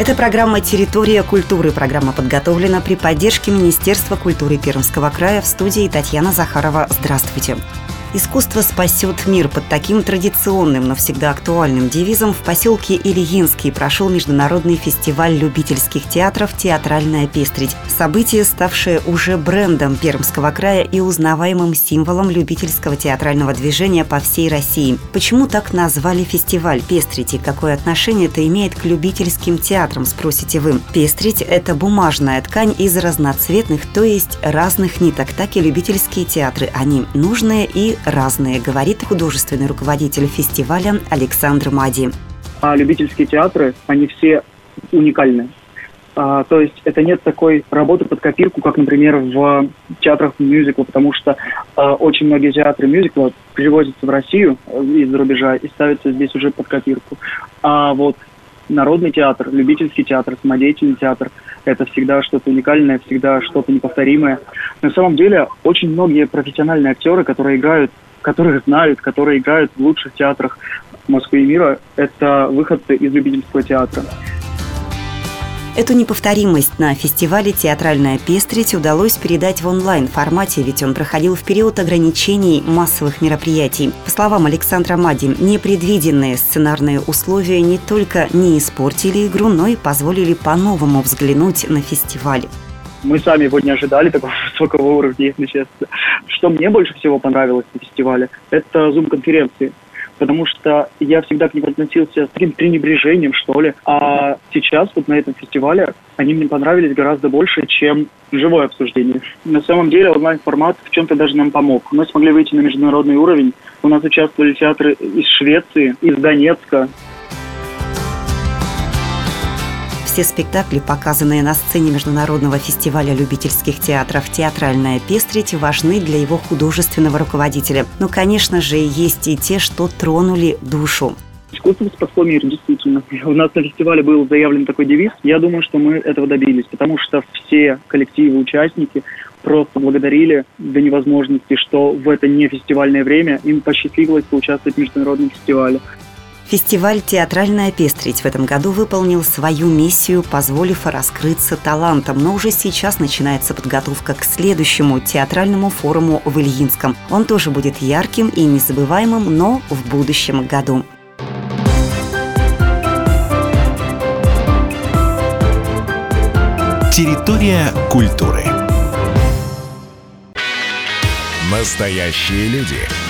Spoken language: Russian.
Это программа «Территория культуры». Программа подготовлена при поддержке Министерства культуры Пермского края в студии Татьяна Захарова. Здравствуйте. Искусство спасет мир. Под таким традиционным, но всегда актуальным девизом в поселке Ильинский прошел международный фестиваль любительских театров «Театральная пестрить». Событие, ставшее уже брендом Пермского края и узнаваемым символом любительского театрального движения по всей России. Почему так назвали фестиваль «Пестрить» и какое отношение это имеет к любительским театрам, спросите вы. Пестрить – это бумажная ткань из разноцветных, то есть разных ниток. Так и любительские театры. Они нужные и разные, говорит художественный руководитель фестиваля Александр Мади. А любительские театры, они все уникальны. А, то есть это нет такой работы под копирку, как, например, в театрах мюзикла, потому что а, очень многие театры мюзикла привозятся в Россию э, из-за рубежа и ставятся здесь уже под копирку. А вот народный театр, любительский театр, самодеятельный театр – это всегда что-то уникальное, всегда что-то неповторимое. На самом деле, очень многие профессиональные актеры, которые играют, которых знают, которые играют в лучших театрах Москвы и мира, это выходцы из любительского театра. Эту неповторимость на фестивале «Театральная пестрить» удалось передать в онлайн-формате, ведь он проходил в период ограничений массовых мероприятий. По словам Александра Мади, непредвиденные сценарные условия не только не испортили игру, но и позволили по-новому взглянуть на фестиваль. Мы сами его не ожидали такого высокого уровня, если честно. Что мне больше всего понравилось на фестивале, это зум-конференции потому что я всегда к ним относился с таким пренебрежением, что ли. А сейчас вот на этом фестивале они мне понравились гораздо больше, чем живое обсуждение. На самом деле онлайн-формат в чем-то даже нам помог. Мы смогли выйти на международный уровень. У нас участвовали театры из Швеции, из Донецка, все спектакли, показанные на сцене Международного фестиваля любительских театров «Театральная пестрить», важны для его художественного руководителя. Но, конечно же, есть и те, что тронули душу. Искусство спасло мир, действительно. У нас на фестивале был заявлен такой девиз. Я думаю, что мы этого добились, потому что все коллективы, участники просто благодарили до невозможности, что в это не фестивальное время им посчастливилось поучаствовать в международном фестивале. Фестиваль «Театральная пестрить» в этом году выполнил свою миссию, позволив раскрыться талантам, но уже сейчас начинается подготовка к следующему театральному форуму в Ильинском. Он тоже будет ярким и незабываемым, но в будущем году. Территория культуры. Настоящие люди.